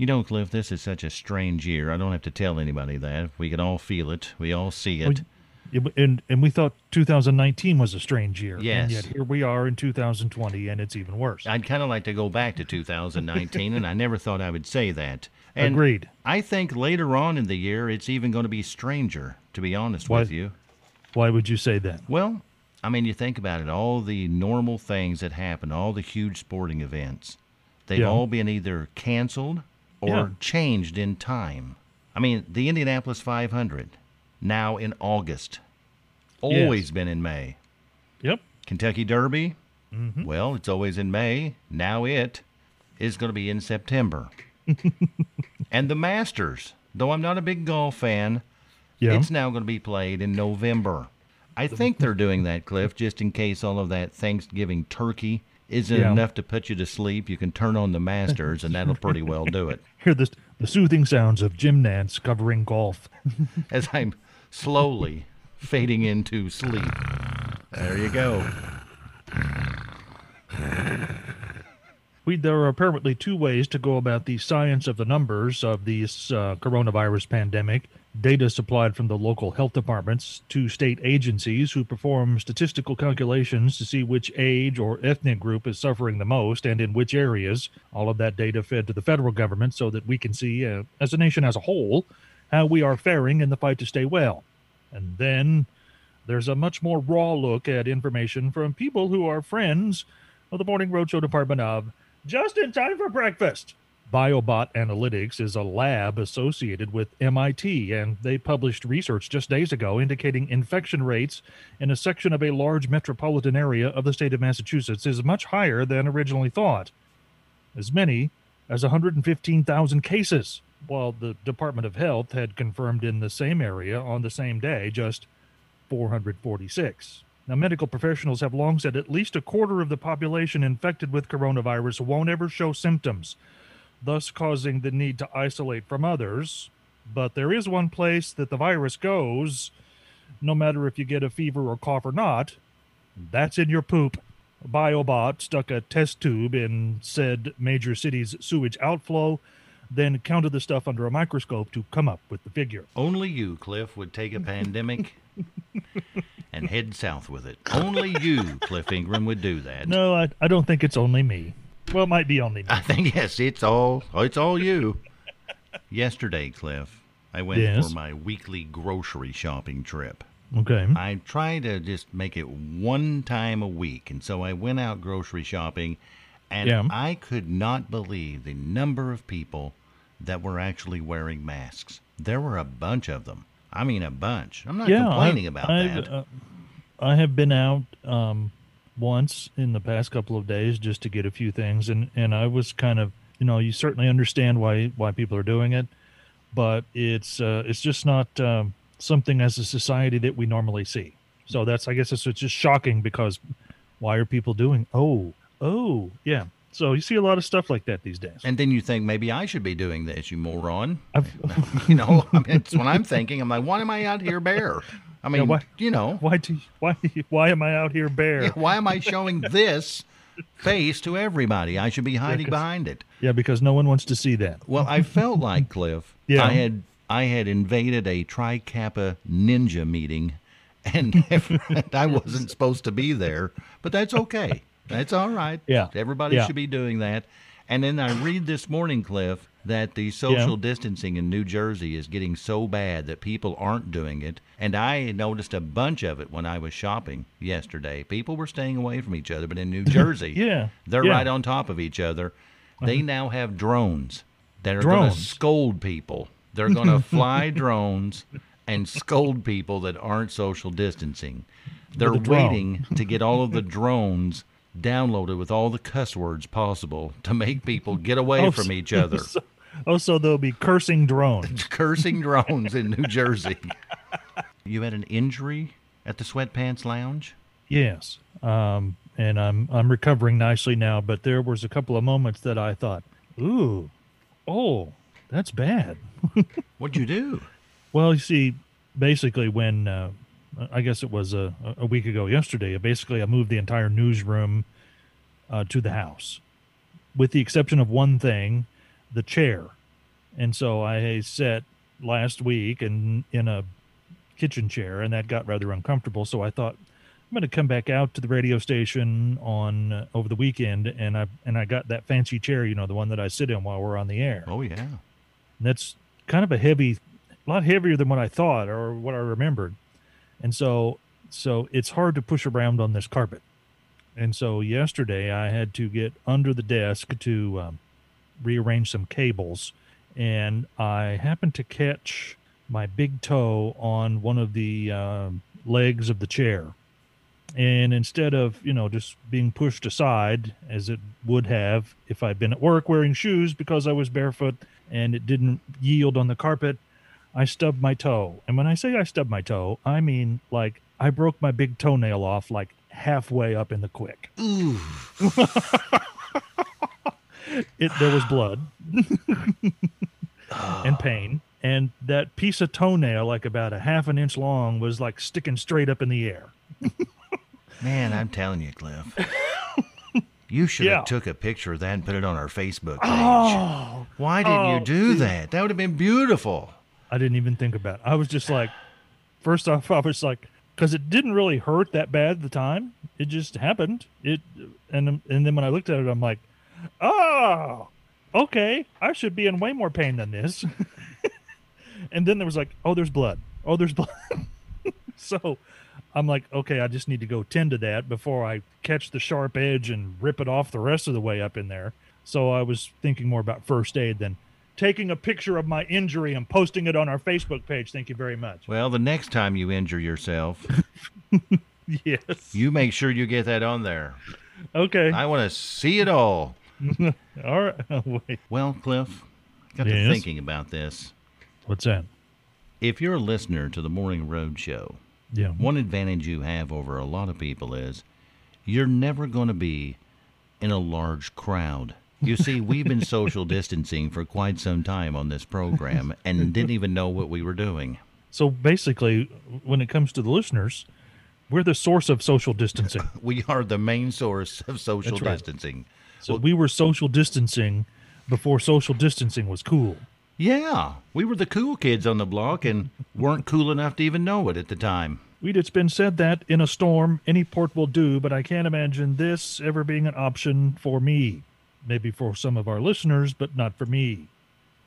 You know, Cliff, this is such a strange year. I don't have to tell anybody that. We can all feel it. We all see it. But- And and we thought 2019 was a strange year. Yes. And yet here we are in 2020, and it's even worse. I'd kind of like to go back to 2019, and I never thought I would say that. And Agreed. I think later on in the year, it's even going to be stranger, to be honest Why- with you. Why would you say that? Well, I mean, you think about it, all the normal things that happen, all the huge sporting events, they've Yeah. all been either canceled or Yeah. changed in time. I mean, the Indianapolis 500, now in August, always been in May. Yep. Kentucky Derby, mm-hmm. well, it's always in May. Now it is going to be in September. and the Masters, though I'm not a big golf fan, Yeah. it's now going to be played in November. I think they're doing that, Cliff, just in case all of that Thanksgiving turkey isn't Yeah. enough to put you to sleep. You can turn on the Masters, and that'll pretty well do it. Hear the the soothing sounds of Jim Nantz covering golf. As I'm slowly fading into sleep. There you go. We, there are apparently two ways to go about the science of the numbers of this uh, coronavirus pandemic. Data supplied from the local health departments to state agencies who perform statistical calculations to see which age or ethnic group is suffering the most and in which areas. All of that data fed to the federal government so that we can see, uh, as a nation as a whole, how we are faring in the fight to stay well. And then there's a much more raw look at information from people who are friends of the Morning Roadshow department of Just in Time for Breakfast. BioBot Analytics is a lab associated with MIT, and they published research just days ago indicating infection rates in a section of a large metropolitan area of the state of Massachusetts is much higher than originally thought. As many as 115,000 cases, while the Department of Health had confirmed in the same area on the same day just 446. Now, medical professionals have long said at least a quarter of the population infected with coronavirus won't ever show symptoms, thus causing the need to isolate from others. But there is one place that the virus goes, no matter if you get a fever or cough or not, that's in your poop. BioBot stuck a test tube in said major city's sewage outflow, then counted the stuff under a microscope to come up with the figure. Only you, Cliff, would take a pandemic and head south with it. Only you, Cliff Ingram, would do that. No, I, I don't think it's only me. Well, it might be only me. I think yes, it's all it's all you. Yesterday, Cliff, I went Yes. for my weekly grocery shopping trip. Okay. I try to just make it one time a week, and so I went out grocery shopping, and Yeah. I could not believe the number of people that were actually wearing masks. There were a bunch of them. I mean, a bunch. I'm not yeah, complaining I, about I've, that. Uh, I have been out um, once in the past couple of days just to get a few things, and, and I was kind of, you know, you certainly understand why why people are doing it, but it's uh, it's just not um, something as a society that we normally see. So that's I guess it's, it's just shocking because why are people doing? Oh, oh, yeah. So you see a lot of stuff like that these days. and then you think maybe I should be doing this, you moron. I've, You know, I mean, it's what I'm thinking. I'm like, why am I out here bare? I mean, why- you know, why do you- why why am I out here bare? Yeah, why am I showing this face to everybody? I should be hiding 'cause- behind it. Yeah, because no one wants to see that. Well, I felt like Cliff. Yeah. I had I had invaded a Tri Kappa ninja meeting, and I wasn't supposed to be there, but that's okay. That's all right. Yeah. everybody Yeah. should be doing that. And then I read this morning, Cliff, that the social distancing in New Jersey is getting so bad that people aren't doing it. And I noticed a bunch of it when I was shopping yesterday. People were staying away from each other, but in New Jersey, Yeah, they're yeah. right on top of each other. They now have drones that are going to scold people. They're going to fly drones and scold people that aren't social distancing. They're waiting to get all of the drones downloaded with all the cuss words possible to make people get away Oh, from each other. So, oh, so there'll be cursing drones. Cursing drones in New Jersey. You had an injury at the Sweatpants Lounge? Yes, um, and I'm I'm recovering nicely now. But there was a couple of moments that I thought, "Ooh, oh, that's bad." What'd you do? Well, you see, basically, when uh, I guess it was a, a week ago yesterday, basically, I moved the entire newsroom uh, to the house, with the exception of one thing, the chair. And so I sat last week and in a kitchen chair, and that got rather uncomfortable. So I thought I'm going to come back out to the radio station on uh, over the weekend, and I and I got that fancy chair, you know, the one that I sit in while we're on the air. Oh, yeah. And that's kind of a heavy a lot heavier than what i thought or what i remembered and so so it's hard to push around on this carpet. And so yesterday i had to get under the desk to um, rearrange some cables. And i happened to catch my big toe on one of the um, legs of the chair. And instead of you know just being pushed aside as it would have if i'd been at work wearing shoes because i was barefoot and it didn't yield on the carpet i stubbed my toe and when i say i stubbed my toe i mean like i broke my big toenail off like halfway up in the quick Ooh. it there was blood and pain and that piece of toenail like about a half an inch long was like sticking straight up in the air Man, I'm telling you, Cliff. You should Yeah. have took a picture of that and put it on our Facebook oh. page. oh Why didn't oh, you do that? That would have been beautiful. I didn't even think about it. I was just like, first off, I was like, because it didn't really hurt that bad at the time. It just happened. It, and and then when I looked at it, I'm like, oh, okay, I should be in way more pain than this. and then there was like, oh, there's blood. Oh, there's blood. so I'm like, okay, I just need to go tend to that before I catch the sharp edge and rip it off the rest of the way up in there. So I was thinking more about first aid than taking a picture of my injury and posting it on our Facebook page. Thank you very much. Well, the next time you injure yourself, Yes. you make sure you get that on there. Okay. I want to see it all. All right. Well, Cliff, got to thinking about this. What's that? If you're a listener to the Morning Road Show, Yeah. one advantage you have over a lot of people is you're never going to be in a large crowd. You see, we've been social distancing for quite some time on this program and didn't even know what we were doing. So basically, when it comes to the listeners, we're the source of social distancing. We are the main source of social right. distancing. So we were social distancing before social distancing was cool. Yeah, we were the cool kids on the block and weren't cool enough to even know it at the time. We'd it's been said that in a storm any port will do, but I can't imagine this ever being an option for me. Maybe for some of our listeners, but not for me.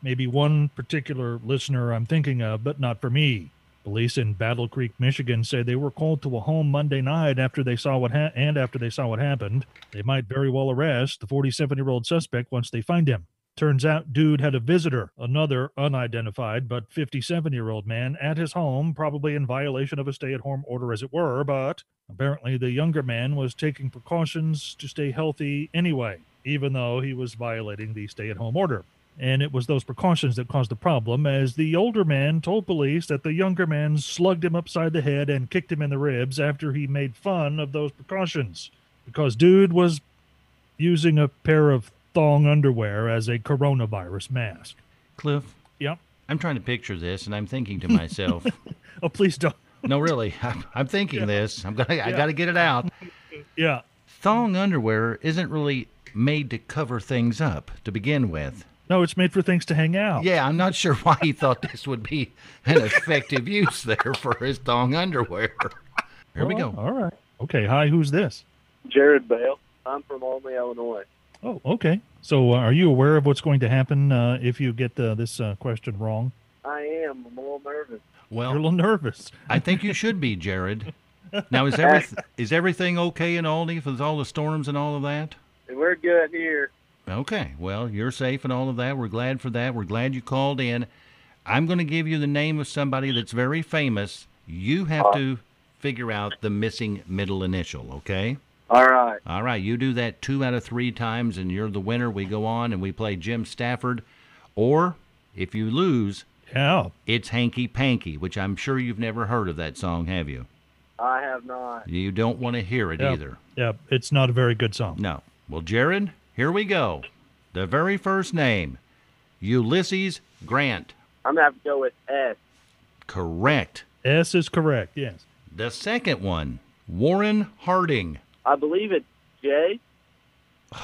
Maybe one particular listener I'm thinking of, but not for me. Police in Battle Creek, Michigan say they were called to a home Monday night after they saw what ha- and after they saw what happened. They might very well arrest the 47-year-old suspect once they find him. Turns out dude had a visitor, another unidentified but 57-year-old man at his home, probably in violation of a stay-at-home order as it were, but apparently the younger man was taking precautions to stay healthy anyway, even though he was violating the stay-at-home order. And it was those precautions that caused the problem, as the older man told police that the younger man slugged him upside the head and kicked him in the ribs after he made fun of those precautions. Because dude was using a pair of thong underwear as a coronavirus mask. Cliff, Yep. I'm trying to picture this and I'm thinking to myself, Oh, please don't. no, really, I'm, I'm thinking Yeah. this. I'm gonna, I got to get it out. Yeah. Thong underwear isn't really made to cover things up to begin with. No, it's made for things to hang out. Yeah, I'm not sure why he thought this would be an effective use there for his thong underwear. Here we Oh, go. All right. Okay. Hi, who's this? Jared Bale. I'm from Olney, Illinois. Oh, okay. So, uh, are you aware of what's going to happen uh, if you get uh, this uh, question wrong? I am. I'm a little nervous. You're a little nervous. I think you should be, Jared. Now, is everything is everything okay in Olney with all the storms and all of that? We're good here. Okay, well, you're safe and all of that. We're glad for that. We're glad you called in. I'm going to give you the name of somebody that's very famous. You have to figure out the missing middle initial, okay? All right. All right, you do that two out of three times, and you're the winner. We go on and we play Jim Stafford. Or if you lose, Yeah. it's Hanky Panky, which I'm sure you've never heard of that song, have you? I have not. You don't want to hear it Yeah. either. Yeah. It's not a very good song. No. Well, Jared, here we go. The very first name Ulysses Grant. I'm gonna have to go with S. Correct. S is correct. Yes. The second one Warren Harding. I believe it's J.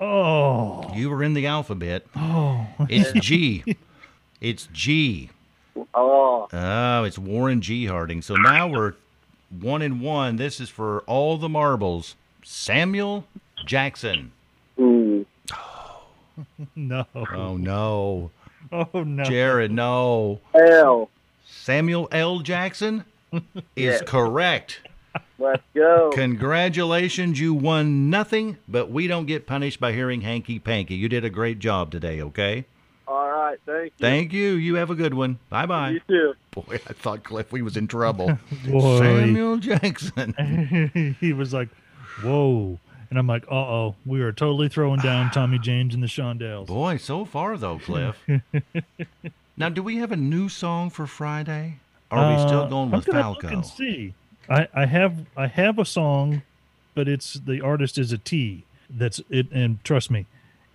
Oh. You were in the alphabet. Oh. It's G. It's G. Oh, Oh, it's Warren G. Harding. So now we're one and one. This is for all the marbles. Samuel Jackson. ooh. No. Oh no, Oh no. Jared, no. L. Samuel L. Jackson is Yes. correct. Let's go. Congratulations, you won nothing, but we don't get punished by hearing hanky panky. You did a great job today, okay? All right. Thank you. Thank you. You have a good one. Bye bye. You too. Boy, I thought Cliff we was in trouble. Samuel Jackson. he was like, "Whoa," and I'm like, "Uh oh, we are totally throwing down Tommy James and the Shondells." Boy, so far though, Cliff. now, do we have a new song for Friday? Or are we still going Uh, going I'm with gonna look and see. I, I have I have a song, but it's the artist is a T. That's it, and trust me,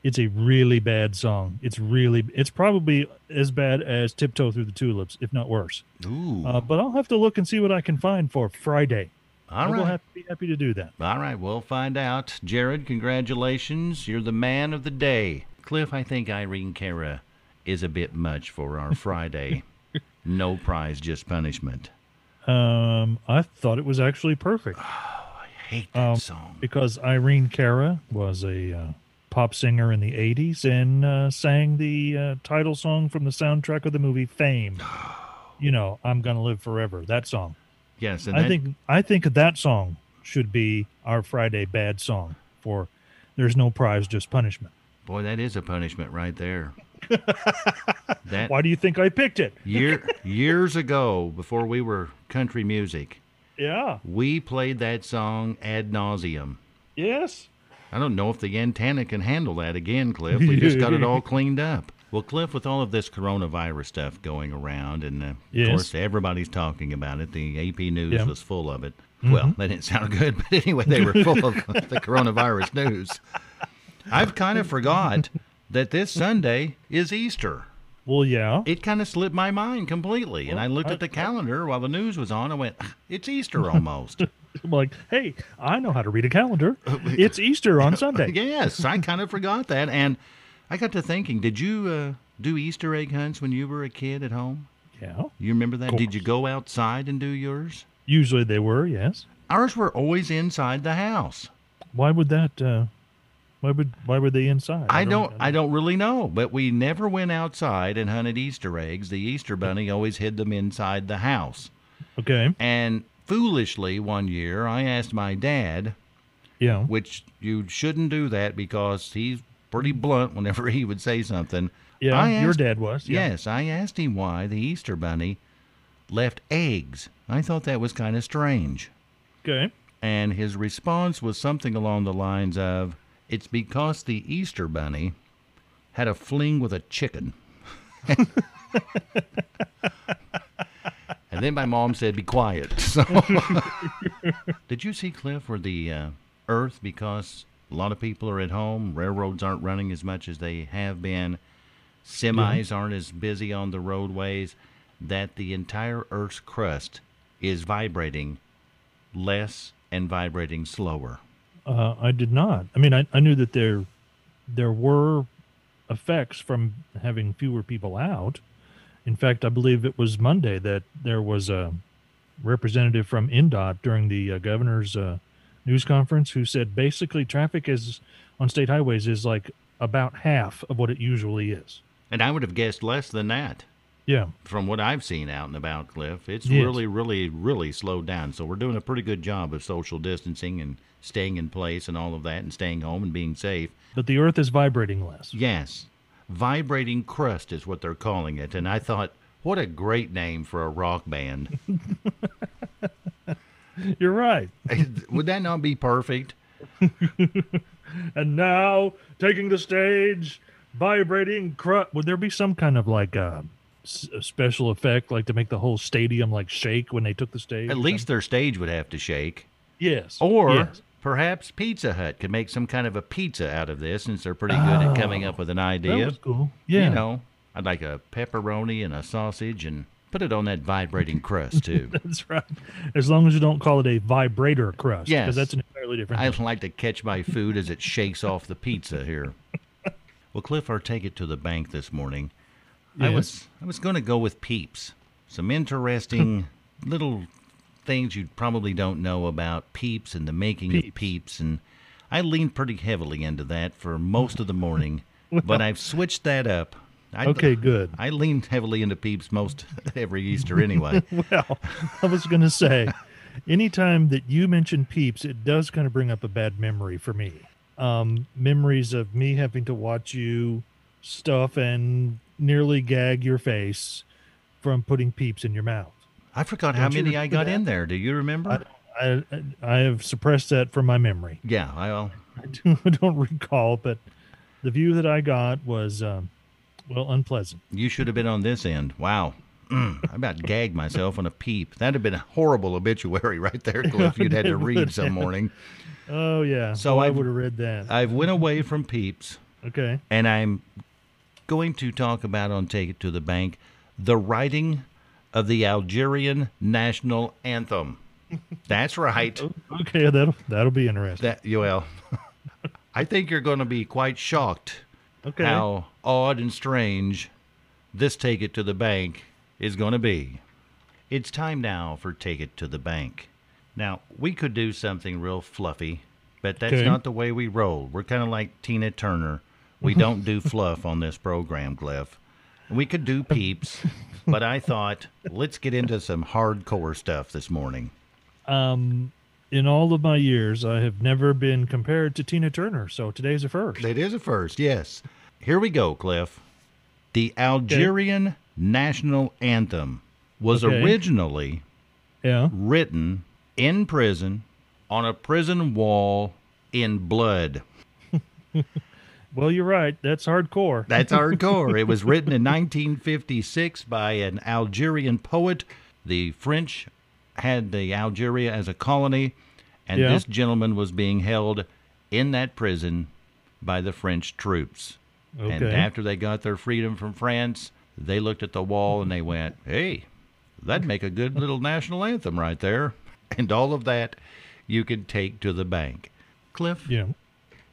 it's a really bad song. It's really it's probably as bad as Tiptoe Through the Tulips, if not worse. Ooh. Uh, but I'll have to look and see what I can find for Friday. All will have to be happy to do that. All right, we'll find out. Jared, congratulations. You're the man of the day. Cliff, I think Irene Cara is a bit much for our Friday. no prize, just punishment. Um, I thought it was actually perfect. Oh, I hate that Um, song. because Irene Cara was a uh, pop singer in the 80s and uh, sang the uh, title song from the soundtrack of the movie Fame. You know, I'm going to live forever. That song. Yes, and I that, think I think that song should be our Friday bad song for there's no prize just punishment. boy, that is a punishment right there. that Why do you think I picked it? year years ago, before we were country music, Yeah. we played that song ad nauseum. Yes. I don't know if the antenna can handle that again, Cliff. We just got it all cleaned up. Well, Cliff, with all of this coronavirus stuff going around, and uh, of course everybody's talking about it, the AP News Yeah. Mm-hmm. was full of it. Well, that didn't sound good, but anyway, they were full of the coronavirus news. I've kind of forgot that this Sunday is Easter. Well, yeah. It kind of slipped my mind completely, and I looked at the calendar while the news was on. and went, "It's Easter almost." I'm like, hey, I know how to read a calendar. It's Easter on Sunday. yes, I kind of forgot that, and I got to thinking: Did you uh, do Easter egg hunts when you were a kid at home? Yeah. You remember that? Did you go outside and do yours? Usually they were, yes. Ours were always inside the house. Why would that? Uh, why would why were they inside? I don't, I don't really know, but we never went outside and hunted Easter eggs. The Easter bunny always hid them inside the house. Okay. And foolishly, one year, I asked my dad, Yeah. which you shouldn't do that because he's pretty blunt whenever he would say something. Yeah. I your dad was. Yeah. Yes, I asked him why the Easter bunny left eggs. I thought that was kind of strange. Okay. And his response was something along the lines of, It's because the Easter bunny had a fling with a chicken. and then my mom said, Be quiet. So, did you see, Cliff, where the uh, earth, because a lot of people are at home, railroads aren't running as much as they have been, semis aren't as busy on the roadways, that the entire earth's crust is vibrating less and vibrating slower. Uh, I did not. I mean, I, I knew that there there were effects from having fewer people out. In fact, I believe it was Monday that there was a representative from INDOT during the uh, governor's uh, news conference who said basically traffic is on state highways is like about half of what it usually is. And I would have guessed less than that Yeah. from what I've seen out and about, Cliff. It's Yes. really, really, really slowed down. So we're doing a pretty good job of social distancing and staying in place and all of that and staying home and being safe. But the earth is vibrating less. Yes, vibrating crust is what they're calling it. And I thought, what a great name for a rock band. You're right. Would that not be perfect? And now taking the stage, vibrating. Cru- Would there be some kind of like uh, s- a special effect, like to make the whole stadium like shake when they took the stage? At least their stage would have to shake. yes. Or yes. perhaps Pizza Hut could make some kind of a pizza out of this since they're pretty good at coming up with an that idea. was cool. Yeah. You know, I'd like a pepperoni and a sausage and put it on that vibrating crust too. That's right. As long as you don't call it a vibrator crust. Yes. Because that's an entirely different I'd thing. like to catch my food as it shakes off the pizza here. Well, Cliff, our take it to the bank this morning. I was I was going to go with Peeps. Some interesting little things you probably don't know about Peeps and the making of Peeps. Peeps, and I leaned pretty heavily into that for most of the morning. but I've switched that up. I, Okay, good. I leaned heavily into Peeps most every Easter anyway. Well, I was going to say, anytime that you mention Peeps, it does kind of bring up a bad memory for me. Um, memories of me having to watch you stuff and nearly gag your face from putting Peeps in your mouth. I forgot how Don't you many I got that? in there. Do you remember? I, I I have suppressed that from my memory. yeah, I, well, I do, don't recall, but the view that I got was, um, well, unpleasant. You should have been on this end. Wow. Mm, I about gagged myself on a peep. That'd have been a horrible obituary right there, Cliff. You'd had to read some morning. Oh yeah. So So I would have read that. I've went away from peeps, okay. and I'm going to talk about on Take It to the Bank the writing of the Algerian national anthem. That's right. Okay. That'll that'll be interesting. That well, I think you're going to be quite shocked Okay. how odd and strange this Take It to the Bank is going to be. It's time now for Take It to the Bank. Now, we could do something real fluffy, but that's Okay. not the way we roll. We're kind of like Tina Turner. We don't do fluff on this program, Cliff. We could do peeps, but I thought, let's get into some hardcore stuff this morning. Um, in all of my years, I have never been compared to Tina Turner, so today's a first. It is a first, yes. Here we go, Cliff. The Algerian national anthem was Okay. originally Yeah. written in prison on a prison wall in blood. Well, you're right. That's hardcore. That's hardcore. it was written in 1956 by an Algerian poet. The French had the Algeria as a colony, and Yeah. this gentleman was being held in that prison by the French troops. And after they got their freedom from France, they looked at the wall and they went, "Hey, that'd make a good little national anthem right there." And all of that you could take to the bank. Cliff, yeah.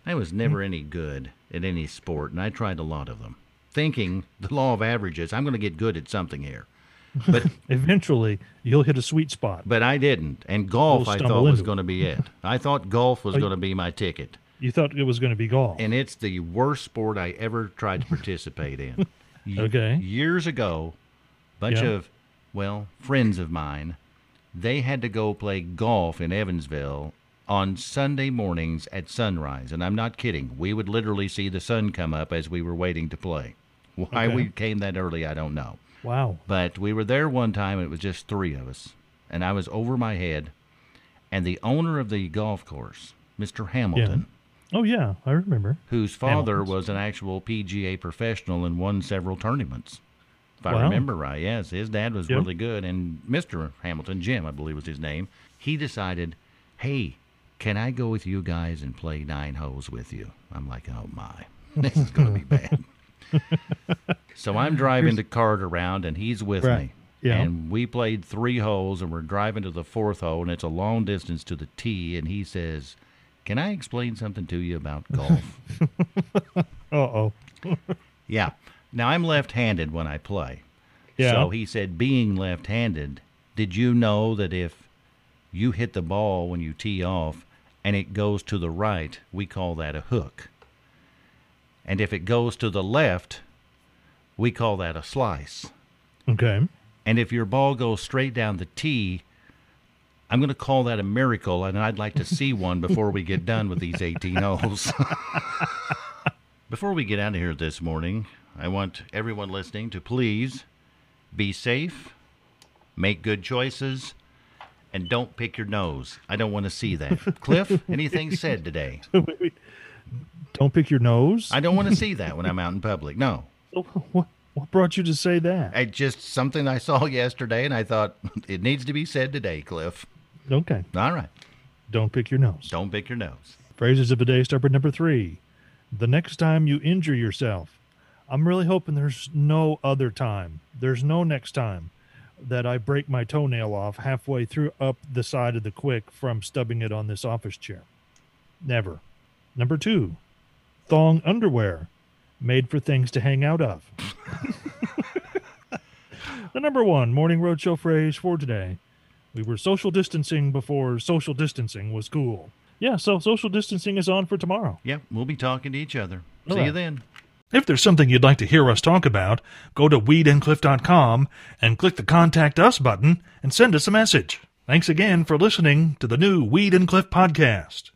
I was never mm-hmm. any good at any sport, and I tried a lot of them, thinking the law of averages, I'm going to get good at something here. But Eventually, you'll hit a sweet spot. but I didn't, and golf I thought was going to be it. I thought golf was Oh, going to be my ticket, You thought it was going to be golf. and it's the worst sport I ever tried to participate in. Okay. years ago, bunch Yeah. of well friends of mine, they had to go play golf in Evansville on Sunday mornings at sunrise, and I'm not kidding. We would literally see the sun come up as we were waiting to play. Why Okay. we came that early, I don't know. Wow. But we were there one time, it was just three of us, and I was over my head. And the owner of the golf course, Mr. Hamilton, Oh yeah, I remember. whose father Hamilton's. was an actual PGA professional and won several tournaments. If I remember right, yes, his dad was Yep. really good. And Mr. Hamilton, Jim, I believe was his name, he decided, hey, can I go with you guys and play nine holes with you? I'm like, oh my, this is going to be bad. so I'm driving the cart around and he's with Right. me. Yeah. And we played three holes and we're driving to the fourth hole and it's a long distance to the tee. And he says, can I explain something to you about golf? Uh oh. Yeah. Now I'm left-handed when I play. Yeah. So he said, being left-handed, did you know that if you hit the ball when you tee off and it goes to the right, we call that a hook. And if it goes to the left, we call that a slice. Okay. And if your ball goes straight down the tee, I'm going to call that a miracle, and I'd like to see one before we get done with these 18 holes. before we get out of here this morning, I want everyone listening to please be safe, make good choices, And don't pick your nose. I don't want to see that. Cliff, anything said today? Don't pick your nose. I don't want to see that when I'm out in public. No. What, what brought you to say that? It's just something I saw yesterday, and I thought it needs to be said today, Cliff. Okay. All right. Don't pick your nose. Don't pick your nose. Phrases of the day start with number three. The next time you injure yourself. I'm really hoping there's no other time. There's no next time that I break my toenail off halfway through up the side of the quick from stubbing it on this office chair. Never. Number two, thong underwear made for things to hang out of. the number one morning roadshow phrase for today. We were social distancing before social distancing was cool. Yeah, so social distancing is on for tomorrow. Yep, we'll be talking to each other. All See you then. If there's something you'd like to hear us talk about, go to weedandcliff.com and click the Contact Us button and send us a message. Thanks again for listening to the new Weed and Cliff podcast.